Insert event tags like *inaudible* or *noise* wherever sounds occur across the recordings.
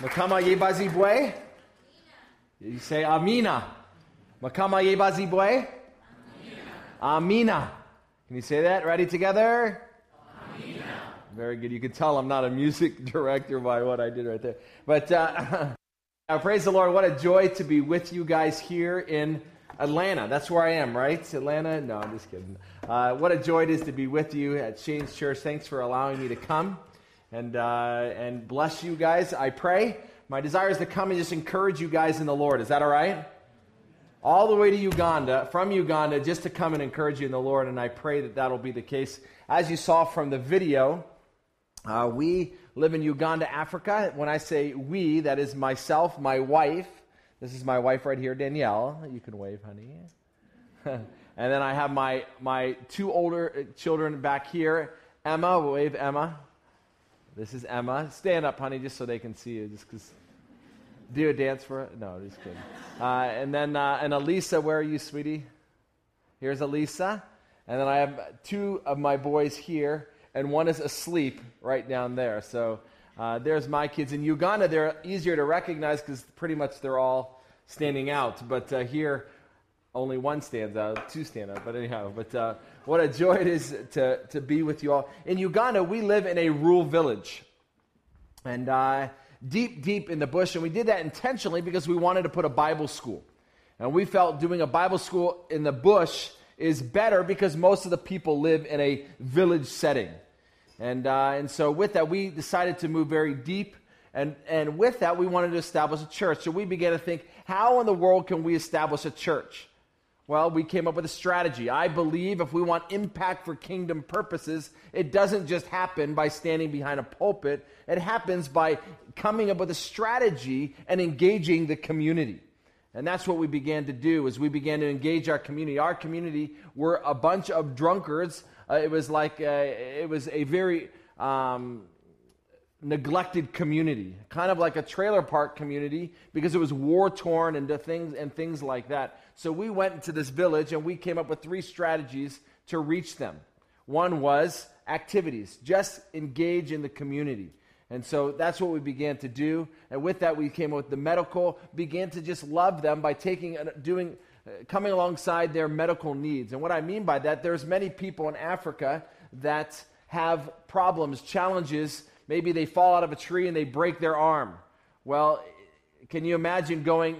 Makama Yebazibwe? You say Amina. Makama Yebazibwe? Amina. Can you say that? Ready together? Amina. Very good. You can tell I'm not a music *laughs* director by what I did right there. But uh, *laughs* praise the Lord. What a joy to be with you guys here in Atlanta. That's where I am, right? Atlanta? No, I'm just kidding. Uh, what a joy it is to be with you at Shane's Church. Thanks for allowing me to come and, uh, and bless you guys. I pray. My desire is to come and just encourage you guys in the Lord. Is that all right? All the way to Uganda, from Uganda, just to come and encourage you in the Lord, and I pray that that'll be the case. As you saw from the video, uh, we live in Uganda, Africa. When I say we, that is myself, my wife. This is my wife right here, Danielle. You can wave, honey. *laughs* and then I have my, my two older children back here. Emma, wave Emma. This is Emma. Stand up, honey, just so they can see you. Just because. Do a dance for it? No, just kidding. Uh, and then uh, and Elisa, where are you, sweetie? Here's Elisa. And then I have two of my boys here, and one is asleep right down there. So uh, there's my kids. In Uganda, they're easier to recognize because pretty much they're all standing out. But uh, here, only one stands out, two stand out. But anyhow, but uh, what a joy it is to, to be with you all. In Uganda, we live in a rural village. And uh, deep, deep in the bush. And we did that intentionally because we wanted to put a Bible school. And we felt doing a Bible school in the bush is better because most of the people live in a village setting. And, uh, and so, with that, we decided to move very deep. And, and with that, we wanted to establish a church. So, we began to think how in the world can we establish a church? Well, we came up with a strategy. I believe if we want impact for kingdom purposes, it doesn't just happen by standing behind a pulpit. It happens by coming up with a strategy and engaging the community. And that's what we began to do as we began to engage our community. Our community were a bunch of drunkards. Uh, it was like a, it was a very um, neglected community, kind of like a trailer park community because it was war torn and things and things like that. So we went into this village and we came up with three strategies to reach them. One was activities, just engage in the community. And so that's what we began to do. And with that, we came up with the medical, began to just love them by taking, doing, uh, coming alongside their medical needs. And what I mean by that, there's many people in Africa that have problems, challenges. Maybe they fall out of a tree and they break their arm. Well, can you imagine going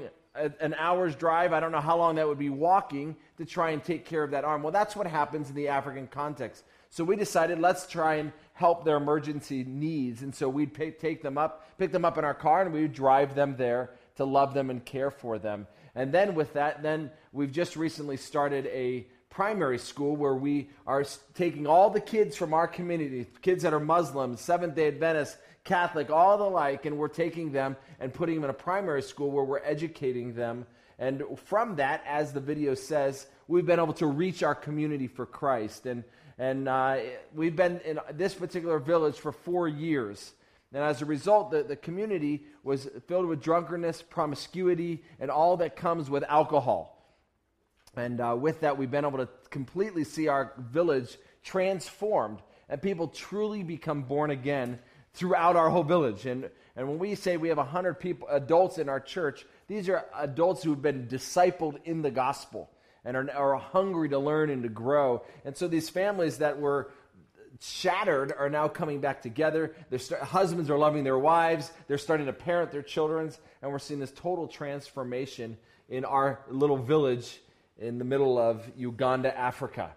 an hour's drive? I don't know how long that would be walking to try and take care of that arm. Well, that's what happens in the African context. So we decided let's try and help their emergency needs. And so we'd pay, take them up, pick them up in our car, and we would drive them there to love them and care for them. And then with that, then we've just recently started a primary school where we are taking all the kids from our community, kids that are Muslim, Seventh day Adventist, Catholic, all the like, and we're taking them and putting them in a primary school where we're educating them. And from that, as the video says, we've been able to reach our community for Christ. And and uh, we've been in this particular village for four years. And as a result, the, the community was filled with drunkenness, promiscuity, and all that comes with alcohol. And uh, with that, we've been able to completely see our village transformed and people truly become born again throughout our whole village. And, and when we say we have 100 people, adults in our church, these are adults who've been discipled in the gospel and are, are hungry to learn and to grow. And so these families that were shattered are now coming back together. Their st- husbands are loving their wives. They're starting to parent their children. And we're seeing this total transformation in our little village in the middle of Uganda, Africa.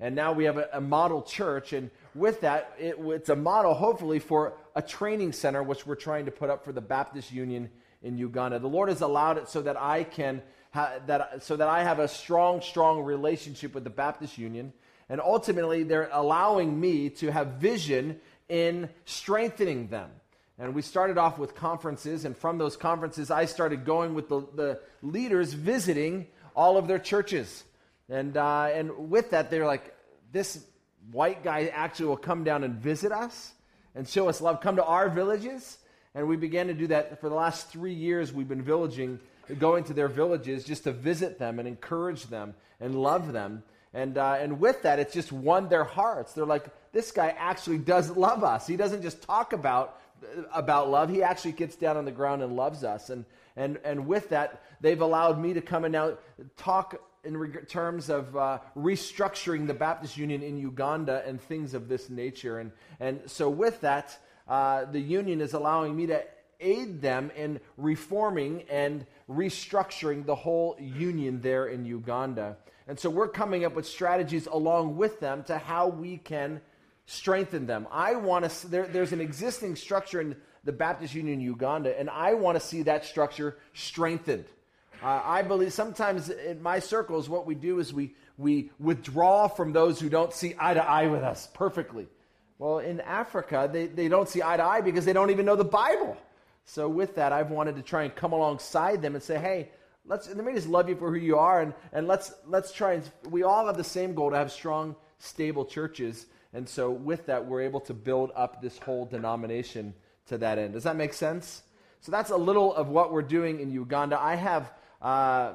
And now we have a, a model church. And with that, it, it's a model, hopefully, for a training center, which we're trying to put up for the Baptist Union in Uganda. The Lord has allowed it so that I can that, so that I have a strong, strong relationship with the Baptist Union. And ultimately, they're allowing me to have vision in strengthening them. And we started off with conferences, and from those conferences, I started going with the, the leaders visiting all of their churches. And, uh, and with that, they're like, this white guy actually will come down and visit us and show us love, come to our villages. And we began to do that for the last three years. We've been villaging going to their villages just to visit them and encourage them and love them. And, uh, and with that, it's just won their hearts. They're like, this guy actually does love us. He doesn't just talk about about love. He actually gets down on the ground and loves us. And, and, and with that, they've allowed me to come and now talk in reg- terms of uh, restructuring the Baptist Union in Uganda and things of this nature. And, and so, with that, uh, the union is allowing me to aid them in reforming and restructuring the whole union there in Uganda. And so, we're coming up with strategies along with them to how we can strengthen them. I want to, there, there's an existing structure in the Baptist Union Uganda, and I want to see that structure strengthened. Uh, I believe sometimes in my circles, what we do is we, we withdraw from those who don't see eye to eye with us perfectly. Well, in Africa, they, they don't see eye to eye because they don't even know the Bible. So, with that, I've wanted to try and come alongside them and say, hey, let's, let me just love you for who you are, and, and let's, let's try and, we all have the same goal to have strong, stable churches. And so, with that, we're able to build up this whole denomination to that end. Does that make sense? So, that's a little of what we're doing in Uganda. I have uh,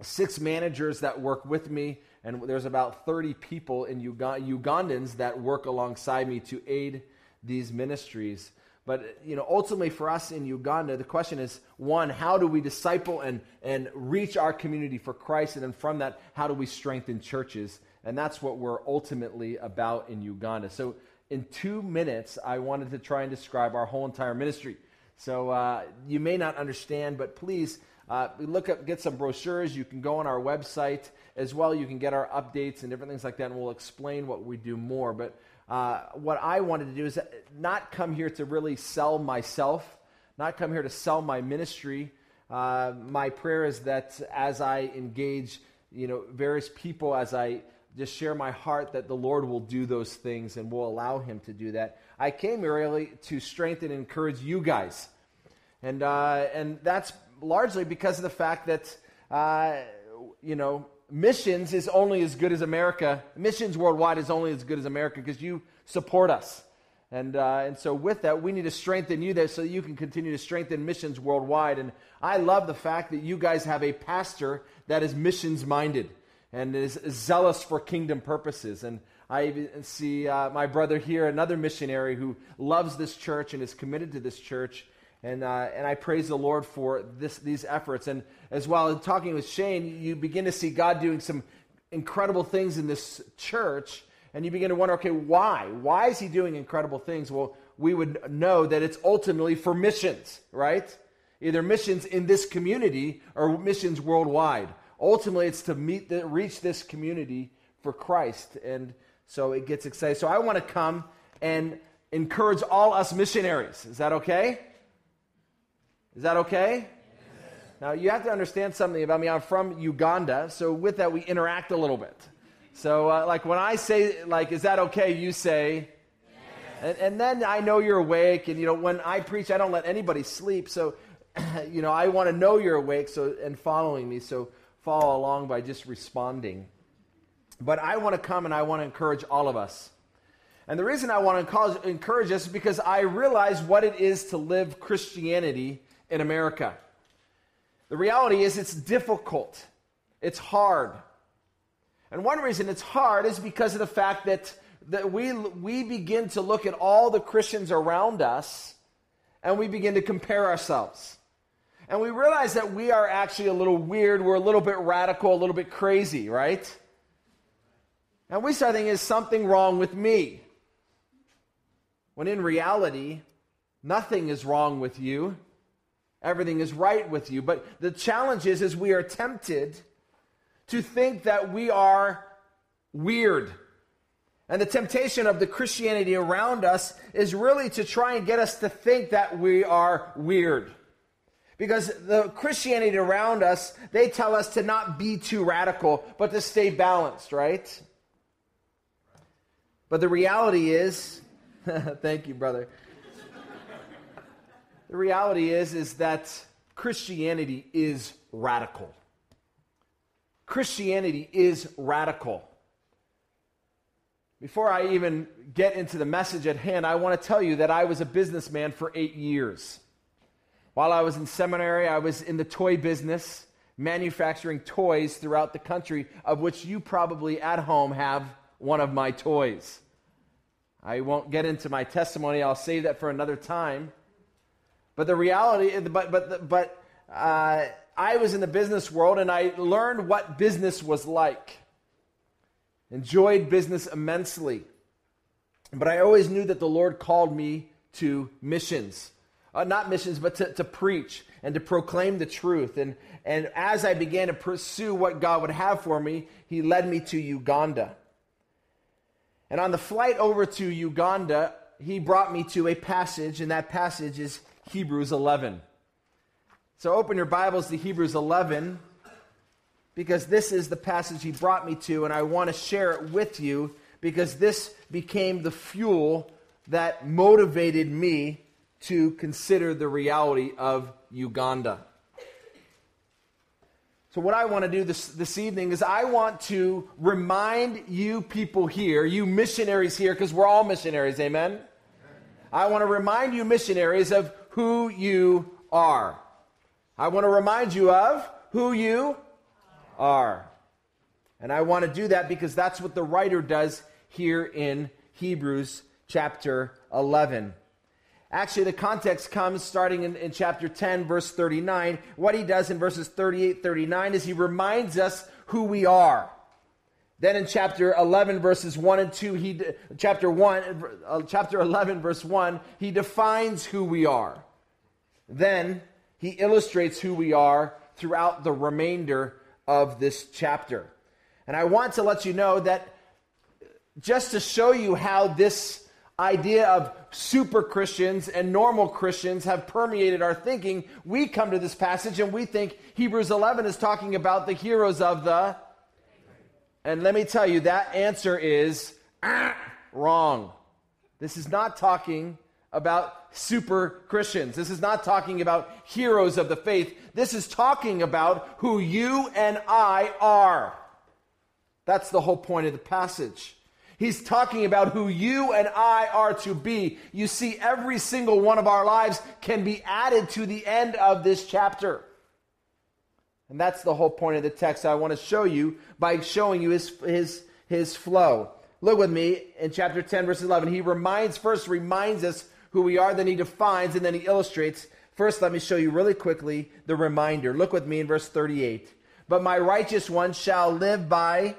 six managers that work with me, and there's about 30 people in Uganda, Ugandans that work alongside me to aid these ministries. But you know, ultimately for us in Uganda, the question is one, how do we disciple and, and reach our community for Christ? And then from that, how do we strengthen churches? And that's what we're ultimately about in Uganda. So in two minutes, I wanted to try and describe our whole entire ministry. So uh, you may not understand, but please uh, look up, get some brochures. You can go on our website as well. You can get our updates and different things like that, and we'll explain what we do more. But uh, what I wanted to do is not come here to really sell myself, not come here to sell my ministry. Uh, my prayer is that as I engage, you know, various people, as I just share my heart, that the Lord will do those things and will allow Him to do that. I came really to strengthen and encourage you guys, and uh, and that's largely because of the fact that, uh, you know, missions is only as good as America. Missions worldwide is only as good as America because you support us. And, uh, and so, with that, we need to strengthen you there so that you can continue to strengthen missions worldwide. And I love the fact that you guys have a pastor that is missions minded and is zealous for kingdom purposes. And I see uh, my brother here, another missionary who loves this church and is committed to this church. And, uh, and I praise the Lord for this, these efforts. And as well, in talking with Shane, you begin to see God doing some incredible things in this church. And you begin to wonder, okay, why? Why is he doing incredible things? Well, we would know that it's ultimately for missions, right? Either missions in this community or missions worldwide. Ultimately, it's to meet the, reach this community for Christ. And so it gets exciting. So I want to come and encourage all us missionaries. Is that okay? Is that okay? Now, you have to understand something about me. I'm from Uganda, so with that, we interact a little bit. So, uh, like, when I say, like, is that okay, you say, and, and, then I know you're awake. And, you know, when I preach, I don't let anybody sleep. So, *clears throat* you know, I want to know you're awake so, and following me. So, follow along by just responding. But I want to come and I want to encourage all of us. And the reason I want to encourage us is because I realize what it is to live Christianity in America. The reality is, it's difficult, it's hard. And one reason it's hard is because of the fact that, that we, we begin to look at all the Christians around us and we begin to compare ourselves. And we realize that we are actually a little weird, we're a little bit radical, a little bit crazy, right? And we start thinking, is something wrong with me? When in reality, nothing is wrong with you everything is right with you. But the challenge is, is we are tempted to think that we are weird. And the temptation of the Christianity around us is really to try and get us to think that we are weird. Because the Christianity around us, they tell us to not be too radical, but to stay balanced, right? But the reality is, *laughs* thank you, brother. The reality is is that Christianity is radical. Christianity is radical. Before I even get into the message at hand, I want to tell you that I was a businessman for eight years. While I was in seminary, I was in the toy business, manufacturing toys throughout the country, of which you probably at home have one of my toys. I won't get into my testimony. I'll save that for another time. But the reality, but but but uh, I was in the business world and I learned what business was like. Enjoyed business immensely. But I always knew that the Lord called me to missions. Uh, not missions, but to, to preach and to proclaim the truth. And, and as I began to pursue what God would have for me, He led me to Uganda. And on the flight over to Uganda, He brought me to a passage, and that passage is Hebrews 11. So open your Bibles to Hebrews 11 because this is the passage he brought me to, and I want to share it with you because this became the fuel that motivated me to consider the reality of Uganda. So, what I want to do this, this evening is I want to remind you people here, you missionaries here, because we're all missionaries, amen? I want to remind you missionaries of who you are. I want to remind you of who you are. And I want to do that because that's what the writer does here in Hebrews chapter 11. Actually, the context comes starting in, in, chapter 10, verse 39. What he does in verses 38, 39 is he reminds us who we are. Then in chapter 11, verses 1 and 2, he, chapter 1, uh, chapter 11, verse 1, he defines who we are. Then he illustrates who we are throughout the remainder of this chapter. And I want to let you know that just to show you how this idea of super Christians and normal Christians have permeated our thinking, we come to this passage and we think Hebrews 11 is talking about the heroes of the. And let me tell you, that answer is ah, wrong. This is not talking about super Christians. This is not talking about heroes of the faith. This is talking about who you and I are. That's the whole point of the passage. He's talking about who you and I are to be. You see, every single one of our lives can be added to the end of this chapter. And that's the whole point of the text I want to show you by showing you his, his, his flow. Look with me in chapter 10, verse 11. He reminds, first reminds us who we are, then he defines, and then he illustrates. First, let me show you really quickly the reminder. Look with me in verse 38. But my righteous one shall live by.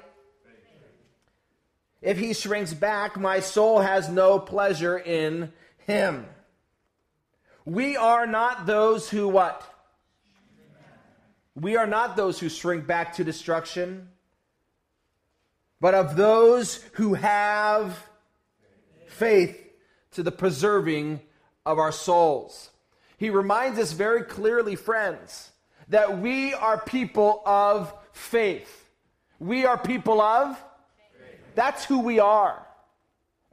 If he shrinks back, my soul has no pleasure in him. We are not those who what? We are not those who shrink back to destruction, but of those who have faith to the preserving of our souls. He reminds us very clearly, friends, that we are people of faith. We are people of faith. That's who we are.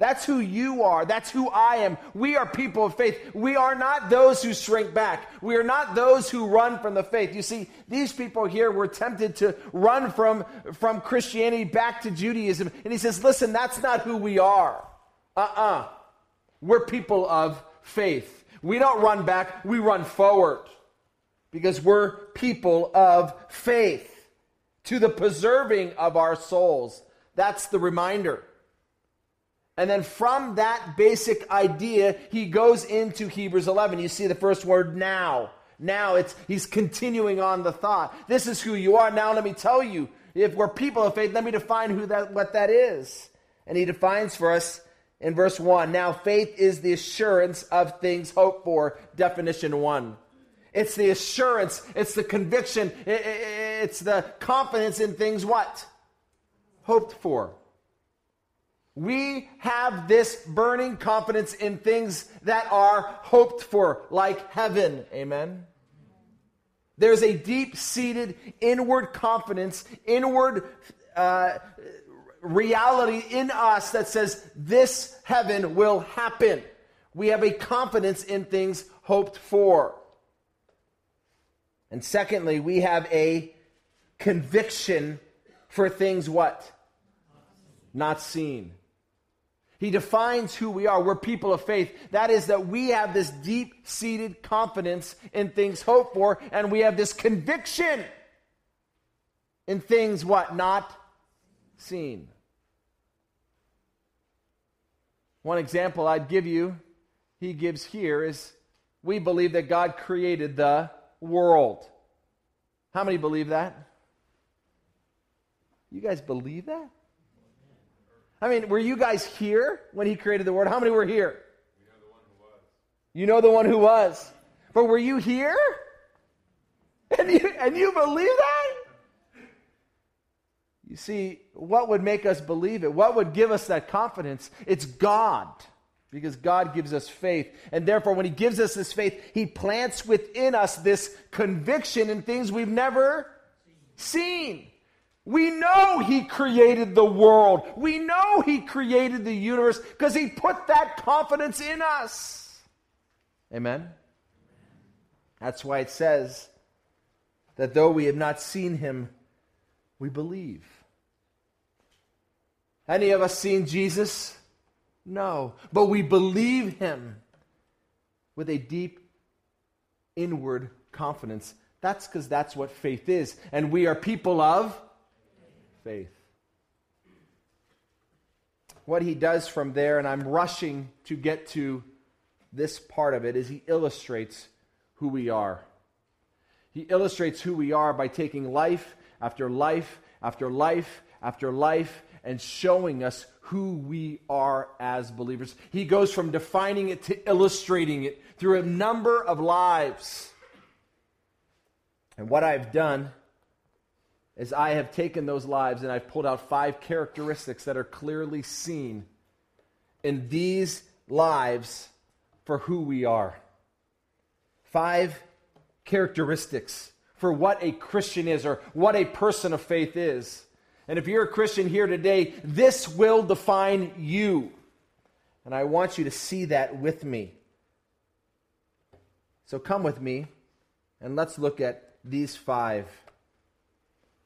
That's who you are. That's who I am. We are people of faith. We are not those who shrink back. We are not those who run from the faith. You see, these people here were tempted to run from, from Christianity back to Judaism. And he says, listen, that's not who we are. Uh uh-uh. uh we're people of faith. We don't run back, we run forward because we're people of faith to the preserving of our souls. That's the reminder. And then from that basic idea, he goes into Hebrews 11. You see the first word now. Now it's he's continuing on the thought. This is who you are. Now let me tell you, if we're people of faith, let me define who that what that is. And he defines for us in verse 1. Now, faith is the assurance of things hoped for, definition 1. It's the assurance, it's the conviction, it's the confidence in things what? Hoped for. We have this burning confidence in things that are hoped for, like heaven. Amen. There's a deep seated inward confidence, inward uh, reality in us that says this heaven will happen. We have a confidence in things hoped for. And secondly, we have a conviction for things what? Not seen. He defines who we are. We're people of faith. That is, that we have this deep seated confidence in things hoped for, and we have this conviction in things what? Not seen. One example I'd give you, he gives here, is we believe that God created the world. How many believe that? You guys believe that? I mean, were you guys here when he created the world? How many were here? You know the one who was. But were you here? And you, and you believe that? You see, what would make us believe it? What would give us that confidence? It's God. Because God gives us faith. And therefore, when He gives us this faith, He plants within us this conviction in things we've never seen. We know He created the world. We know He created the universe because He put that confidence in us. Amen? That's why it says that though we have not seen Him, we believe. Any of us seen Jesus? No. But we believe Him with a deep inward confidence. That's because that's what faith is. And we are people of faith. What he does from there, and I'm rushing to get to this part of it, is he illustrates who we are. He illustrates who we are by taking life after life after life after life and showing us who we are as believers. He goes from defining it to illustrating it through a number of lives. And what I've done is I have taken those lives and I've pulled out five characteristics that are clearly seen in these lives for who we are. Five characteristics for what a Christian is or what a person of faith is. And if you're a Christian here today, this will define you. And I want you to see that with me. So come with me and let's look at these five.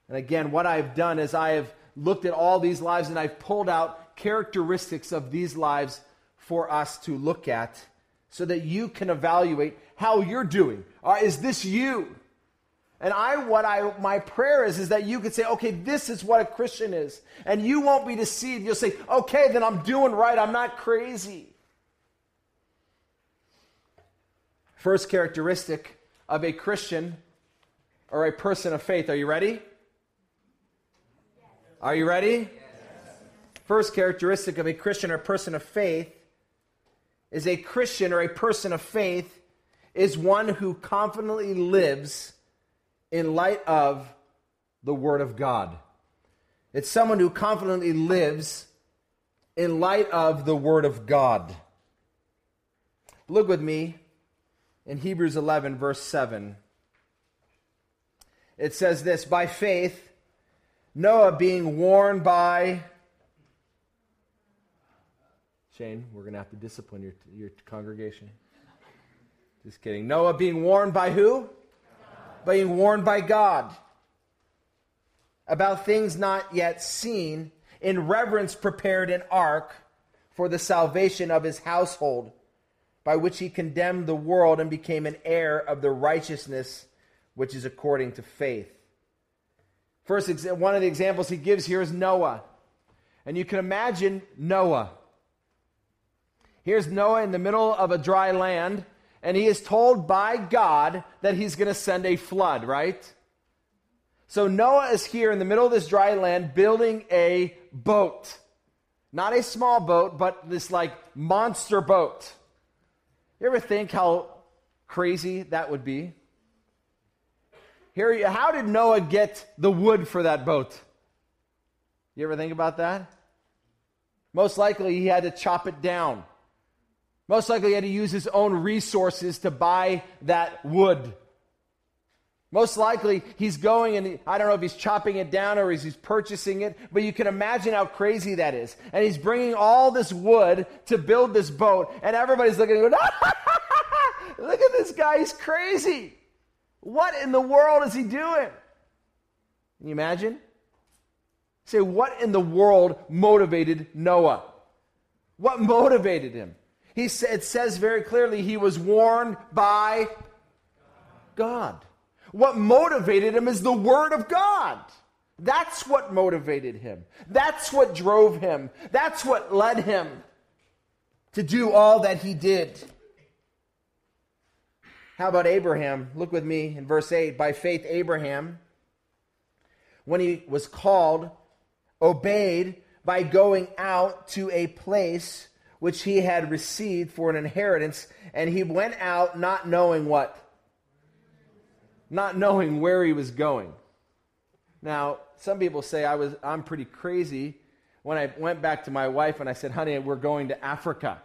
And again, what I've done is I have looked at all these lives and I've pulled out characteristics of these lives for us to look at so that you can evaluate how you're doing. Uh, is this you? And I, what I, my prayer is, is that you could say, okay, this is what a Christian is. And you won't be deceived. You'll say, okay, then I'm doing right. I'm not crazy. First characteristic of a Christian or a person of faith. Are you ready? Are you ready? First characteristic of a Christian or person of faith is a Christian or a person of faith is one who confidently lives in light of the Word of God. It's someone who confidently lives in light of the Word of God. Look with me in Hebrews 11, verse 7. It says this By faith, Noah being warned by. Shane, we're going to have to discipline your, your congregation. Just kidding. Noah being warned by who? being warned by God about things not yet seen, in reverence prepared an ark for the salvation of his household, by which he condemned the world and became an heir of the righteousness which is according to faith. First, one of the examples he gives here is Noah. And you can imagine Noah. Here's Noah in the middle of a dry land and he is told by God that he's going to send a flood, right? So Noah is here in the middle of this dry land building a boat. Not a small boat, but this like monster boat. You ever think how crazy that would be? Here, how did Noah get the wood for that boat? You ever think about that? Most likely he had to chop it down. Most likely, he had to use his own resources to buy that wood. Most likely, he's going and he, I don't know if he's chopping it down or he's purchasing it, but you can imagine how crazy that is. And he's bringing all this wood to build this boat, and everybody's looking and going, *laughs* Look at this guy, he's crazy. What in the world is he doing? Can you imagine? Say, what in the world motivated Noah? What motivated him? He it says very clearly he was warned by God. What motivated him is the Word of God. That's what motivated him. That's what drove him. That's what led him. to do all that he did. How about Abraham? Look with me in verse 8. By faith, Abraham, when he was called, obeyed by going out to a place which he had received for an inheritance, and he went out not knowing what? Not knowing where he was going. Now, some people say I was I'm pretty crazy when I went back to my wife and I said, "Honey, we're going to Africa."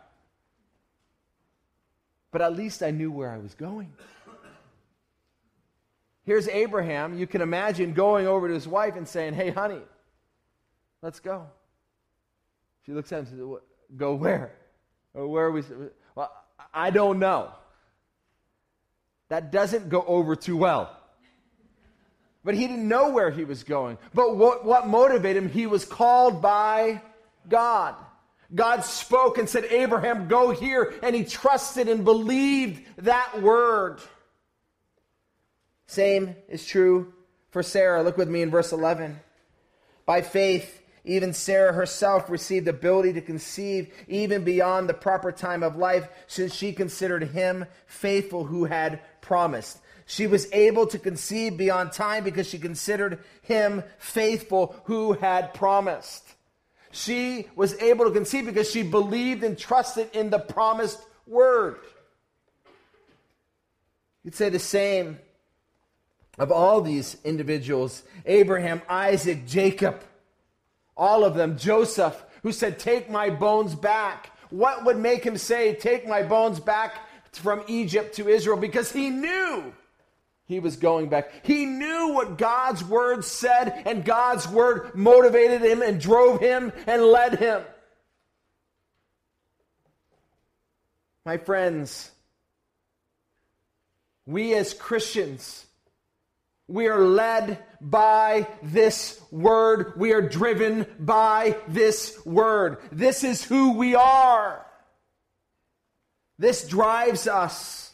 But at least I knew where I was going. Here's Abraham. You can imagine going over to his wife and saying, Hey, honey, let's go. She looks at him and says, Go where? Where are we? Well, I don't know. That doesn't go over too well. But he didn't know where he was going. But what, what motivated him? He was called by God. God spoke and said, Abraham, go here. And he trusted and believed that word. Same is true for Sarah. Look with me in verse 11. By faith, even Sarah herself received the ability to conceive even beyond the proper time of life, since she considered him faithful who had promised. She was able to conceive beyond time because she considered him faithful who had promised. She was able to conceive because she believed and trusted in the promised word. You'd say the same of all these individuals Abraham, Isaac, Jacob, all of them, Joseph, who said, Take my bones back. What would make him say, Take my bones back from Egypt to Israel? Because he knew he was going back. He knew what God's word said, and God's word motivated him and drove him and led him. My friends, we as Christians, we are led by this word. We are driven by this word. This is who we are. This drives us.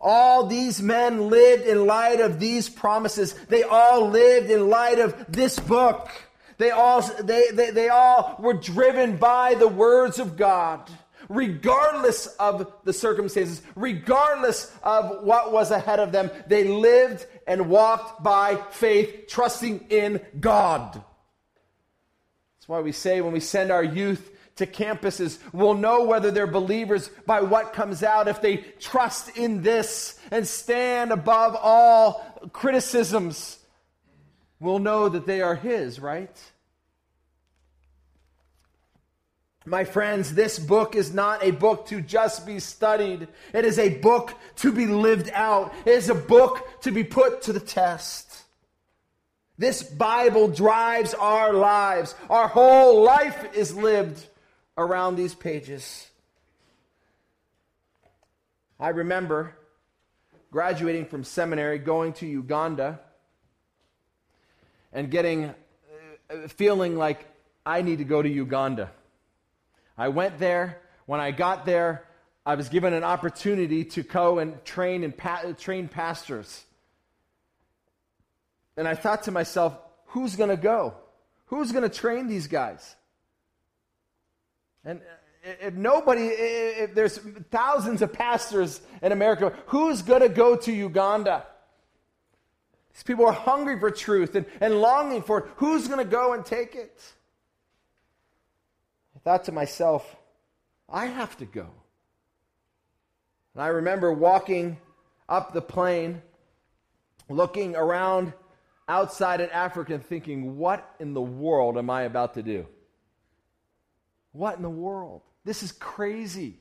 All these men lived in light of these promises. They all lived in light of this book. They all, they, they, they all were driven by the words of God, regardless of the circumstances, regardless of what was ahead of them. They lived and walked by faith, trusting in God. That's why we say when we send our youth to campuses will know whether they're believers by what comes out. If they trust in this and stand above all criticisms, we'll know that they are His, right? My friends, this book is not a book to just be studied. It is a book to be lived out. It is a book to be put to the test. This Bible drives our lives. Our whole life is lived around these pages. I remember graduating from seminary, going to Uganda, and getting, uh, feeling like I need to go to Uganda. I went there. When I got there, I was given an opportunity to go and train and pa- train pastors. And I thought to myself, who's going to go? Who's going to train these guys? And uh, if nobody, if there's thousands of pastors in America, who's going to go to Uganda? These people are hungry for truth and, and longing for it. Who's going to go and take it? I thought to myself, I have to go. And I remember walking up the plane, looking around outside in Africa and thinking, what in the world am I about to do? What in the world? This is crazy.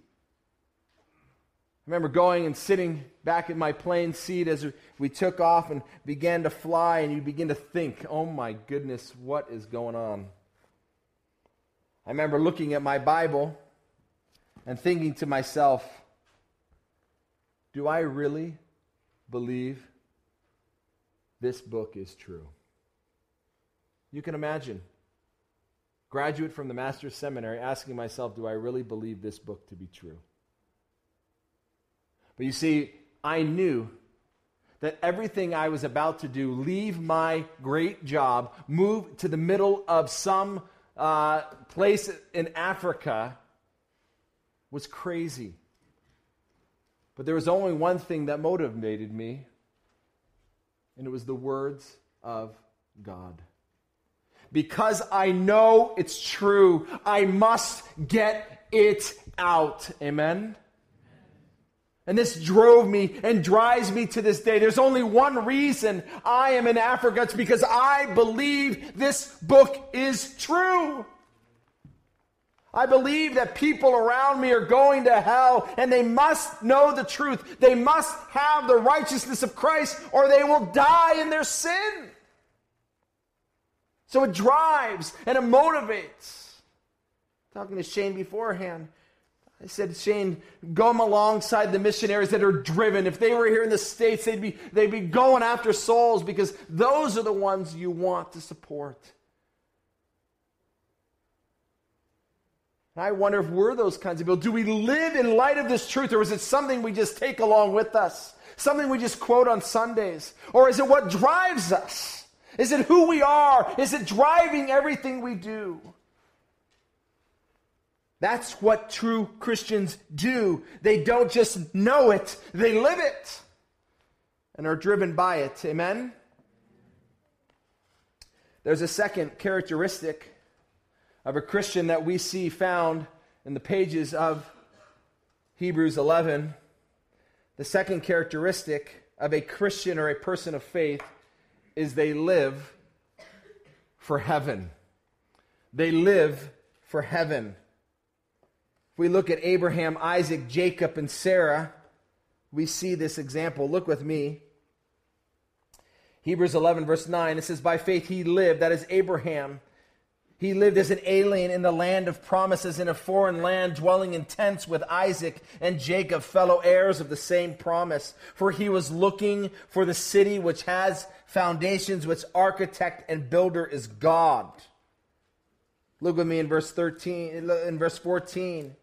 I remember going and sitting back in my plane seat as we took off and began to fly, and you begin to think, oh my goodness, what is going on? I remember looking at my Bible and thinking to myself, do I really believe this book is true? You can imagine graduate from the Master's Seminary, asking myself, do I really believe this book to be true? But you see, I knew that everything I was about to do, leave my great job, move to the middle of some uh, place in Africa was crazy. But there was only one thing that motivated me, and it was the words of God. Because I know it's true, I must get it out. Amen? And this drove me and drives me to this day. There's only one reason I am in Africa. It's because I believe this book is true. I believe that people around me are going to hell and they must know the truth. They must have the righteousness of Christ or they will die in their sin. So it drives and it motivates. Talking to Shane beforehand, I said, Shane, go alongside the missionaries that are driven. If they were here in the States, they'd be, they'd be going after souls because those are the ones you want to support. And I wonder if we're those kinds of people. Do we live in light of this truth, or is it something we just take along with us? Something we just quote on Sundays? Or is it what drives us? Is it who we are? Is it driving everything we do? That's what true Christians do. They don't just know it, they live it and are driven by it. Amen? There's a second characteristic of a Christian that we see found in the pages of Hebrews 11. The second characteristic of a Christian or a person of faith is they live for heaven. They live for heaven. If we look at Abraham, Isaac, Jacob, and Sarah, we see this example. Look with me. Hebrews 11, verse 9, it says, By faith he lived, that is Abraham. He lived as an alien in the land of promises, in a foreign land, dwelling in tents with Isaac and Jacob, fellow heirs of the same promise. For he was looking for the city which has foundations, which architect and builder is God. Look with me in verse 13, in verse 14.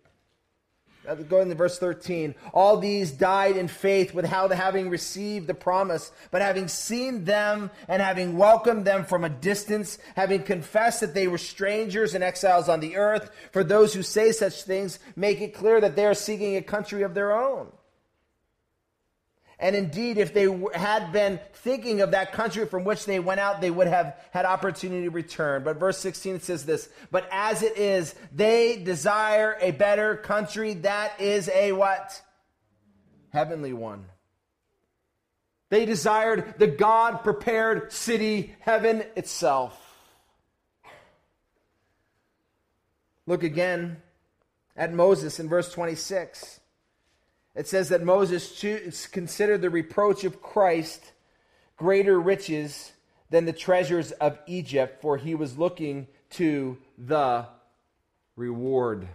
Uh, going to verse 13. All these died in faith without having received the promise, but having seen them and having welcomed them from a distance, having confessed that they were strangers and exiles on the earth. For those who say such things, make it clear that they are seeking a country of their own. And indeed, if they had been thinking of that country from which they went out, they would have had opportunity to return. But verse 16 says this But as it is, they desire a better country that is a what? Heavenly one. They desired the God prepared city, heaven itself. Look again at Moses in verse 26. It says that Moses considered the reproach of Christ greater riches than the treasures of Egypt, for he was looking to the reward.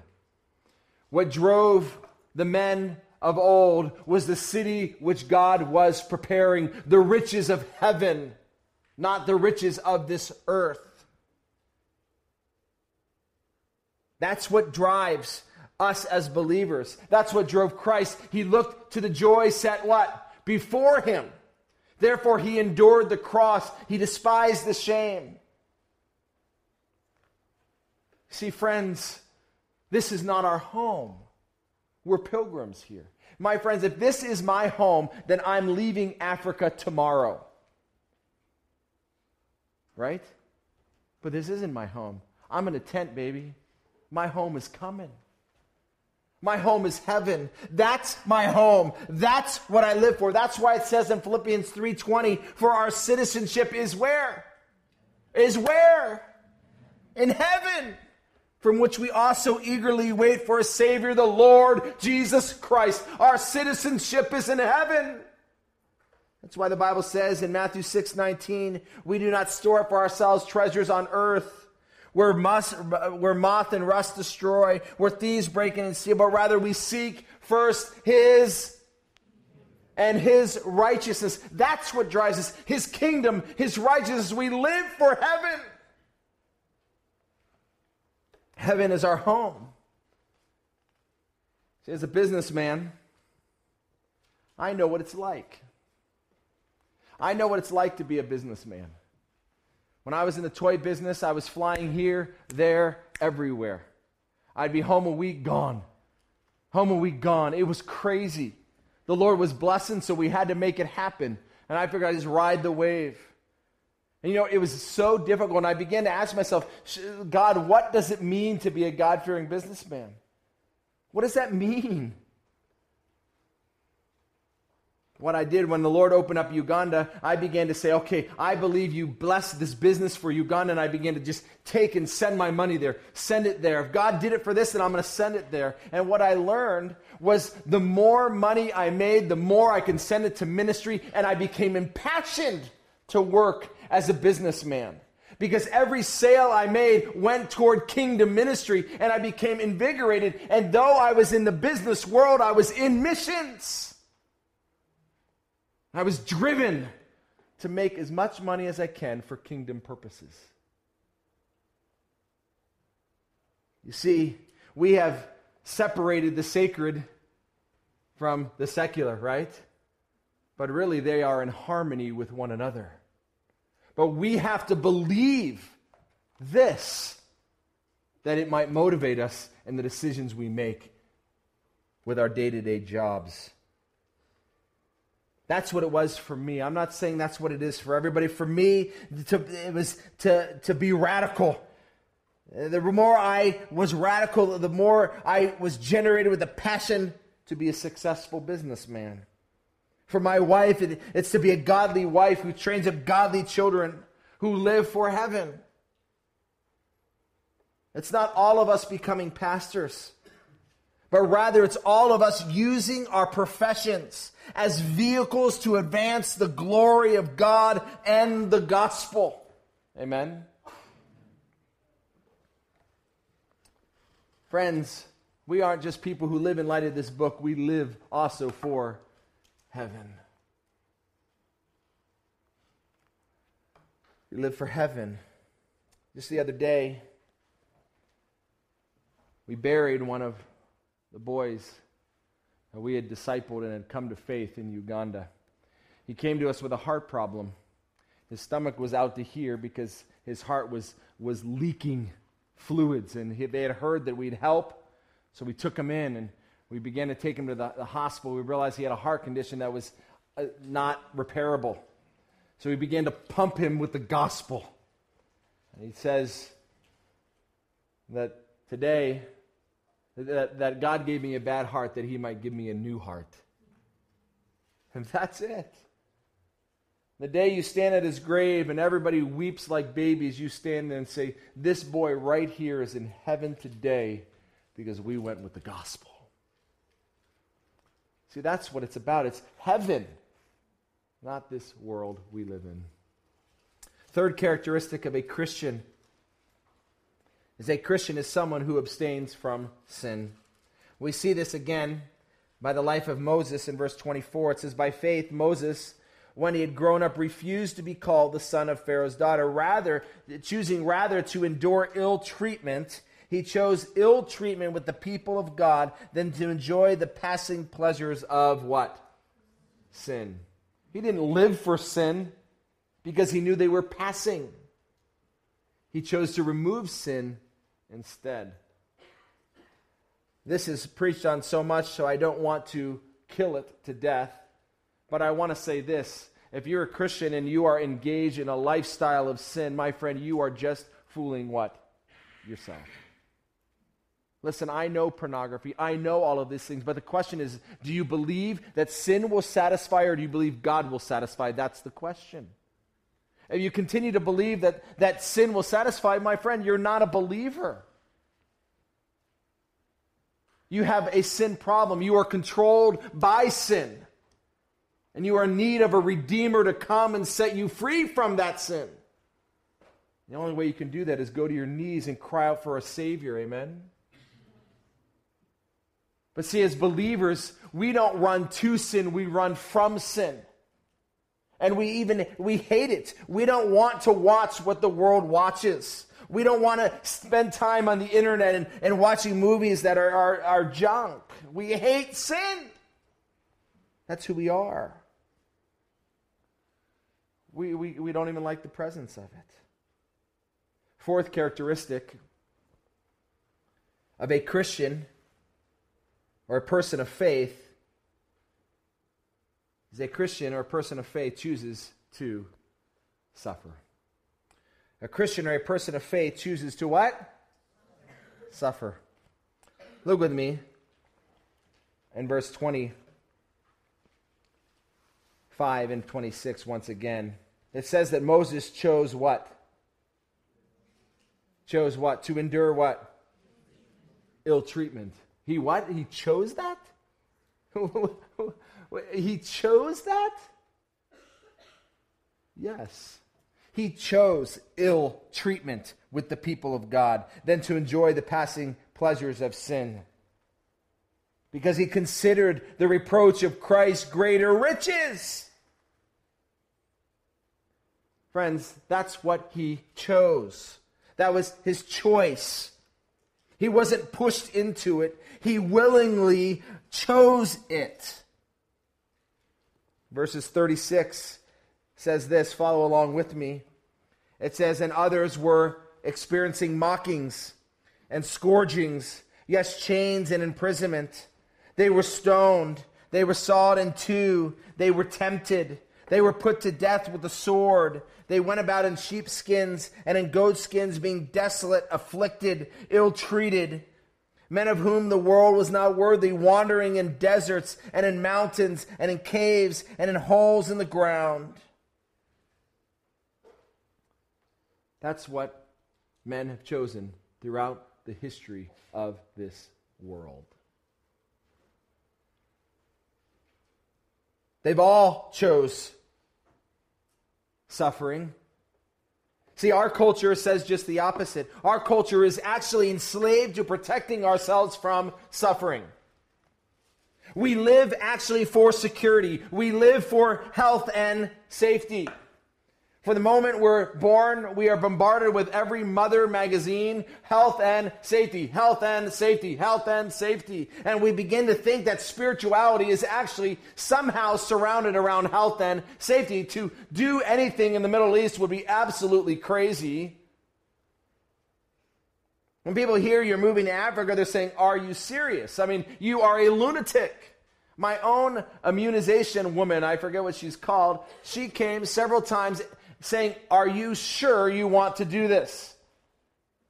What drove the men of old was the city which God was preparing, the riches of heaven, not the riches of this earth. That's what drives us as believers. That's what drove Christ. He looked to the joy set what? Before him. Therefore, he endured the cross. He despised the shame. See, friends, this is not our home. We're pilgrims here. My friends, if this is my home, then I'm leaving Africa tomorrow. Right? But this isn't my home. I'm in a tent, baby. My home is coming. My home is heaven. That's my home. That's what I live for. That's why it says in Philippians 3:20, for our citizenship is where? Is where? In heaven, from which we also eagerly wait for a savior, the Lord Jesus Christ. Our citizenship is in heaven. That's why the Bible says in Matthew 6:19, we do not store up for ourselves treasures on earth where, must, where moth and rust destroy, where thieves break in and steal, but rather we seek first His and His righteousness. That's what drives us. His kingdom, His righteousness. We live for heaven. Heaven is our home. See, as a businessman, I know what it's like. I know what it's like to be a businessman. When I was in the toy business, I was flying here, there, everywhere. I'd be home a week, gone. Home a week, gone. It was crazy. The Lord was blessing, so we had to make it happen. And I figured I'd just ride the wave. And you know, it was so difficult. And I began to ask myself, God, what does it mean to be a God fearing businessman? What does that mean? What I did when the Lord opened up Uganda, I began to say, okay, I believe you blessed this business for Uganda, and I began to just take and send my money there, send it there. If God did it for this, then I'm going to send it there. And what I learned was the more money I made, the more I can send it to ministry, and I became impassioned to work as a businessman. Because every sale I made went toward kingdom ministry, and I became invigorated. And though I was in the business world, I was in missions. I was driven to make as much money as I can for kingdom purposes. You see, we have separated the sacred from the secular, right? But really, they are in harmony with one another. But we have to believe this that it might motivate us in the decisions we make with our day to day jobs. That's what it was for me. I'm not saying that's what it is for everybody. For me, to, it was to, to be radical. Uh, the more I was radical, the more I was generated with a passion to be a successful businessman. For my wife, it, it's to be a godly wife who trains up godly children who live for heaven. It's not all of us becoming pastors but rather it's all of us using our professions as vehicles to advance the glory of God and the gospel. Amen. Friends, we aren't just people who live in light of this book, we live also for heaven. We live for heaven. Just the other day, we buried one of the boys that we had discipled and had come to faith in Uganda. He came to us with a heart problem. His stomach was out to here because his heart was, was leaking fluids, and he, they had heard that we'd help. So we took him in and we began to take him to the, the hospital. We realized he had a heart condition that was uh, not repairable. So we began to pump him with the gospel. And he says that today that, that God gave me a bad heart that He might give me a new heart. And that's it. The day you stand at his grave and everybody weeps like babies, you stand there and say, This boy right here is in heaven today because we went with the gospel. See, that's what it's about. It's heaven, not this world we live in. Third characteristic of a Christian is a Christian is someone who abstains from sin. We see this again by the life of Moses in verse 24. It says, By faith, Moses, when he had grown up, refused to be called the son of Pharaoh's daughter. Rather, choosing rather to endure ill treatment, he chose ill treatment with the people of God than to enjoy the passing pleasures of what? Sin. He didn't live for sin because he knew they were passing. He chose to remove sin instead. This is preached on so much, so I don't want to kill it to death. But I want to say this if you're a Christian and you are engaged in a lifestyle of sin, my friend, you are just fooling what? Yourself. Listen, I know pornography. I know all of these things. But the question is do you believe that sin will satisfy or do you believe God will satisfy? That's the question. If you continue to believe that, that sin will satisfy, my friend, you're not a believer. You have a sin problem. You are controlled by sin. And you are in need of a redeemer to come and set you free from that sin. The only way you can do that is go to your knees and cry out for a Savior. Amen? But see, as believers, we don't run to sin, we run from sin. And we even we hate it. We don't want to watch what the world watches. We don't want to spend time on the internet and, and watching movies that are, are, are junk. We hate sin. That's who we are. We, we, we don't even like the presence of it. fourth characteristic of a Christian or a person of faith is a Christian or a person of faith chooses to suffer. A Christian or a person of faith chooses to what? Suffer. Look with me in verse 25 and 26 once again. It says that Moses chose what? Chose what? To endure what? Ill treatment. He what? He chose that? *laughs* he chose that? Yes. He chose ill treatment with the people of God than to enjoy the passing pleasures of sin. Because he considered the reproach of Christ greater riches. Friends, that's what he chose. That was his choice. He wasn't pushed into it, he willingly chose it. Verses 36 says this, follow along with me. It says, And others were experiencing mockings and scourgings, yes, chains and imprisonment. They were stoned, they were sawed in two, they were tempted, they were put to death with the sword. They went about in sheepskins and in goatskins, being desolate, afflicted, ill treated men of whom the world was not worthy, wandering in deserts and in mountains and in caves and in holes in the ground. That's what men have chosen throughout the history of this world. They've all chose suffering. See, our culture says just the opposite. Our culture is actually enslaved to protecting ourselves from suffering. We live actually for security. We live for health and safety. For the moment we're born, we are bombarded with every mother magazine, health and safety, health and safety, health and safety. And we begin to think that spirituality is actually somehow surrounded around health and safety. To do anything in the Middle East would be absolutely crazy. When people hear you're moving to Africa, they're saying, Are you serious? I mean, you are a lunatic. My own immunization woman, I forget what she's called, she came several times saying, Are you sure you want to do this?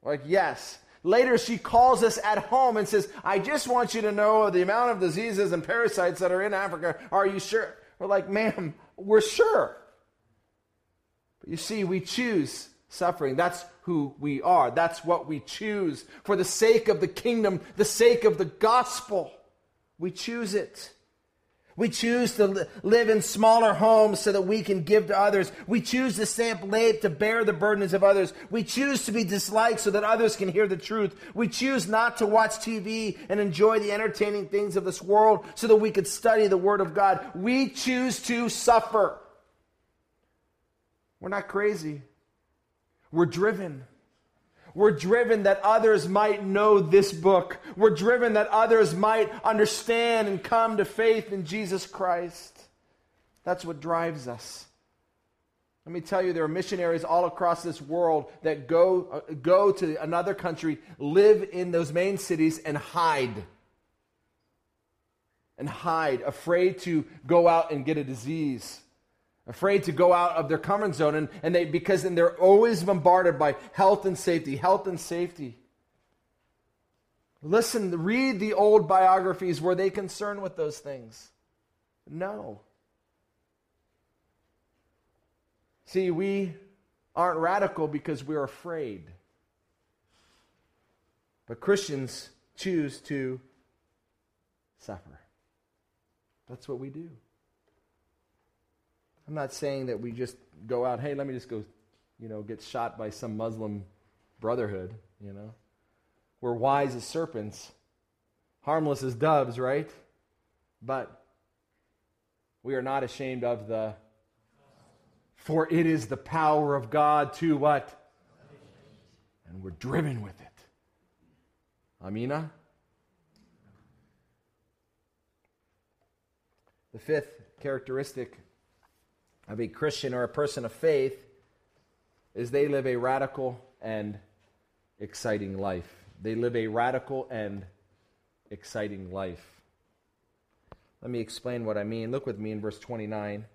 Like, yes. Later, she calls us at home and says, I just want you to know the amount of diseases and parasites that are in Africa. Are you sure? We're like, ma'am, we're sure. But you see, we choose suffering. That's who we are. That's what we choose. For the sake of the kingdom, the sake of the gospel, we choose it. We choose to live in smaller homes so that we can give to others. We choose to stay up late to bear the burdens of others. We choose to be disliked so that others can hear the truth. We choose not to watch TV and enjoy the entertaining things of this world so that we could study the Word of God. We choose to suffer. We're not crazy. We're driven. We're driven that others might know this book. We're driven that others might understand and come to faith in Jesus Christ. That's what drives us. Let me tell you, there are missionaries all across this world that go, uh, go to another country, live in those main cities, and hide. And hide, afraid to go out and get a disease afraid to go out of their comfort zone and, and they because then they're always bombarded by health and safety health and safety. Listen read the old biographies. Were they concerned with those things? No. See we aren't radical because we're afraid. But christians choose to suffer. That's what we do I'm not saying that we just go out, hey, let me just go, you know, get shot by some Muslim brotherhood, you know. We're wise as serpents, harmless as doves, right? But we are not ashamed of the for it is the power of God to what? And we're driven with it. Amina? The fifth characteristic of a Christian or a person of faith is they live a radical and exciting life. They live a radical and exciting life. Let me explain what I mean. Look with me in verse 29.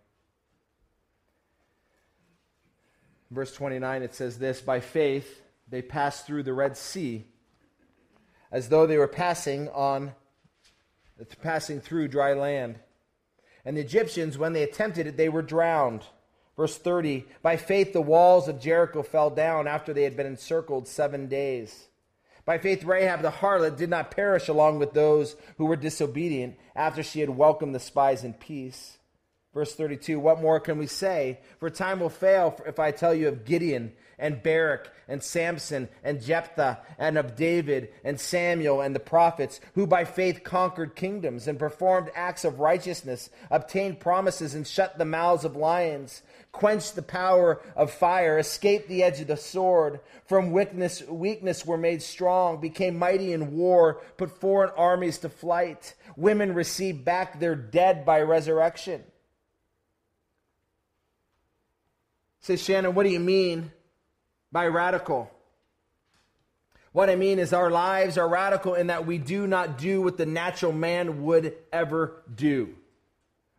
Verse 29, it says this By faith, they passed through the Red Sea as though they were passing on passing through dry land. And the Egyptians, when they attempted it, they were drowned. Verse 30 By faith, the walls of Jericho fell down after they had been encircled seven days. By faith, Rahab the harlot did not perish along with those who were disobedient after she had welcomed the spies in peace. Verse 32 What more can we say? For time will fail if I tell you of Gideon and Barak and Samson and Jephthah and of David and Samuel and the prophets, who by faith conquered kingdoms and performed acts of righteousness, obtained promises and shut the mouths of lions, quenched the power of fire, escaped the edge of the sword, from weakness, weakness were made strong, became mighty in war, put foreign armies to flight. Women received back their dead by resurrection. Says Shannon, what do you mean by radical. What I mean is, our lives are radical in that we do not do what the natural man would ever do.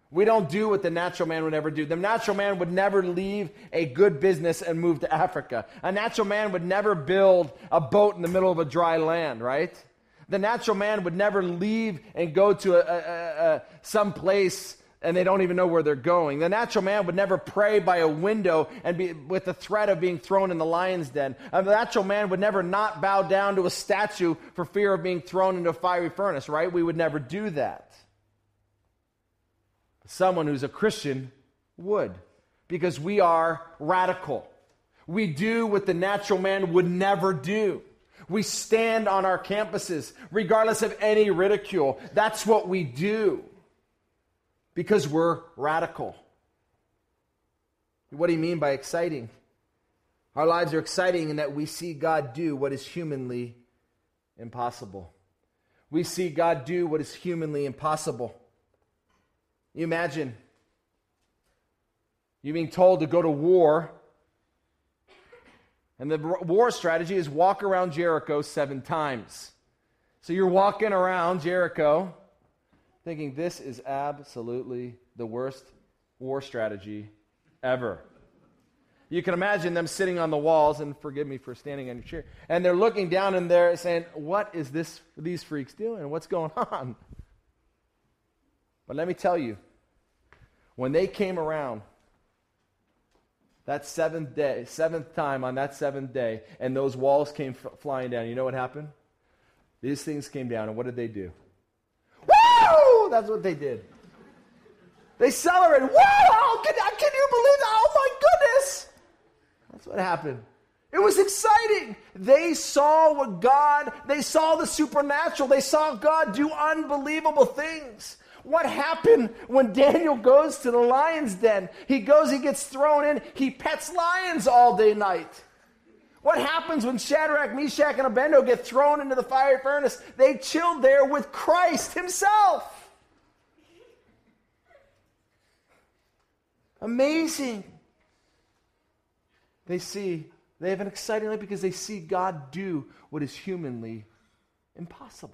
We don't do what the natural man would ever do. The natural man would never leave a good business and move to Africa. A natural man would never build a boat in the middle of a dry land, right? The natural man would never leave and go to a, a, a, some place and they don't even know where they're going. The natural man would never pray by a window and be with the threat of being thrown in the lion's den. A natural man would never not bow down to a statue for fear of being thrown into a fiery furnace, right? We would never do that. Someone who's a Christian would, because we are radical. We do what the natural man would never do. We stand on our campuses, regardless of any ridicule. That's what we do because we're radical. What do you mean by exciting? Our lives are exciting in that we see God do what is humanly impossible. We see God do what is humanly impossible. You imagine you being told to go to war, and the war strategy is walk around Jericho seven times. So you're walking around Jericho thinking this is absolutely the worst war strategy ever. You can imagine them sitting on the walls, and forgive me for standing on your chair, and they're looking down and they're saying, What is this these freaks doing? What's going *laughs* on? But let me tell you, when they came around that seventh day, seventh time on that seventh day, and those walls came f- flying down, you know what happened? These things came down, and what did they do? That's what they did. They celebrated. Wow! Can, can you believe that? Oh my goodness! That's what happened. It was exciting. They saw what God, they saw the supernatural. They saw God do unbelievable things. What happened when Daniel goes to the lion's den? He goes, he gets thrown in, he pets lions all day night. What happens when Shadrach, Meshach, and Abednego get thrown into the fiery furnace? They chilled there with Christ himself. Amazing. They see, they have an exciting life because they see God do what is humanly impossible.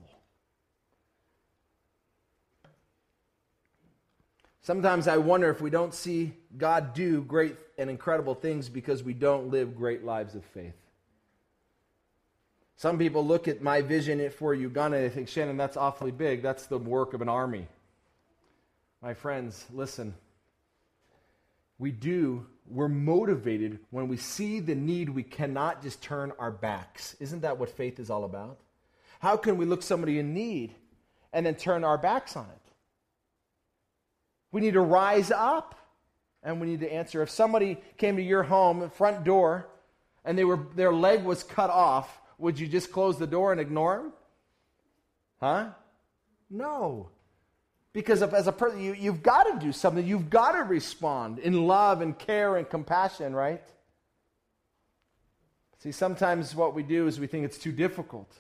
Sometimes I wonder if we don't see God do great and incredible things because we don't live great lives of faith. Some people look at my vision for Uganda and they think, Shannon, that's awfully big. That's the work of an army. My friends, listen we do, we're motivated when we see the need, we cannot just turn our backs. Isn't that what faith is all about? How can we look somebody in need and then turn our backs on it? We need to rise up and we need to answer. If somebody came to your home, front door, and they were, their leg was cut off, would you just close the door and ignore them? Huh? No. Because if, as a person, you, you've got to do something. You've got to respond in love and care and compassion, right? See, sometimes what we do is we think it's too difficult.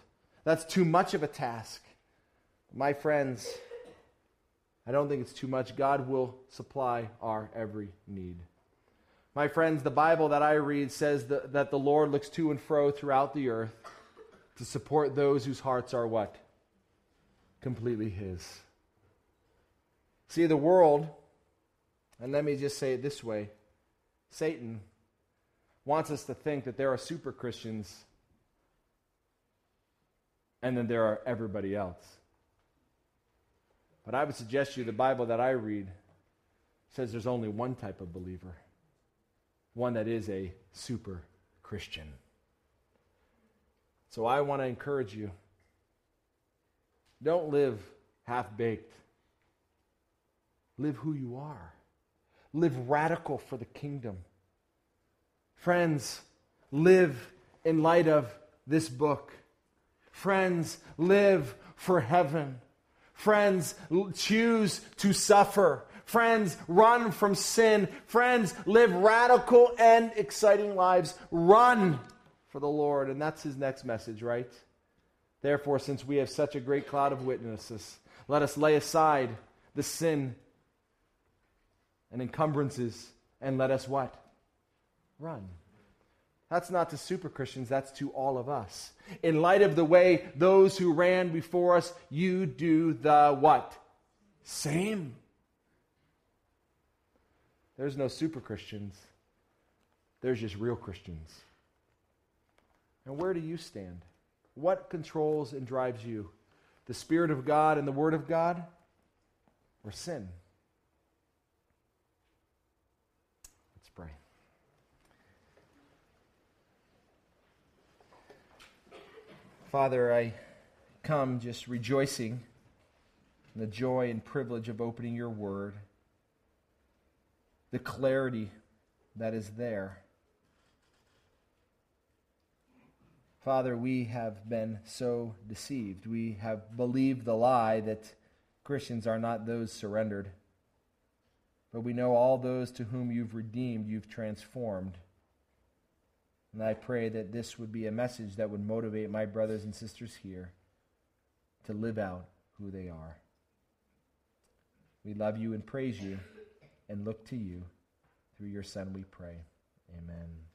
That's too much of a task. My friends, I don't think it's too much. God will supply our every need. My friends, the Bible that I read says that, that the Lord looks to and fro throughout the earth to support those whose hearts are what? Completely His. See, the world, and let me just say it this way Satan wants us to think that there are super Christians and then there are everybody else. But I would suggest to you the Bible that I read says there's only one type of believer, one that is a super Christian. So I want to encourage you don't live half baked. Live who you are. Live radical for the kingdom. Friends, live in light of this book. Friends, live for heaven. Friends, choose to suffer. Friends, run from sin. Friends, live radical and exciting lives. Run for the Lord. And that's his next message, right? Therefore, since we have such a great cloud of witnesses, let us lay aside the sin and encumbrances and let us what? Run. That's not to super Christians, that's to all of us. In light of the way those who ran before us, you do the what? Same. There's no super Christians, there's just real Christians. And where do you stand? What controls and drives you? The Spirit of God and the Word of God, or sin? Let's pray. Father, I come just rejoicing in the joy and privilege of opening your Word, the clarity that is there. Father, we have been so deceived. We have believed the lie that Christians are not those surrendered. But we know all those to whom you've redeemed, you've transformed. And I pray that this would be a message that would motivate my brothers and sisters here to live out who they are. We love you and praise you and look to you. Through your Son we pray. Amen.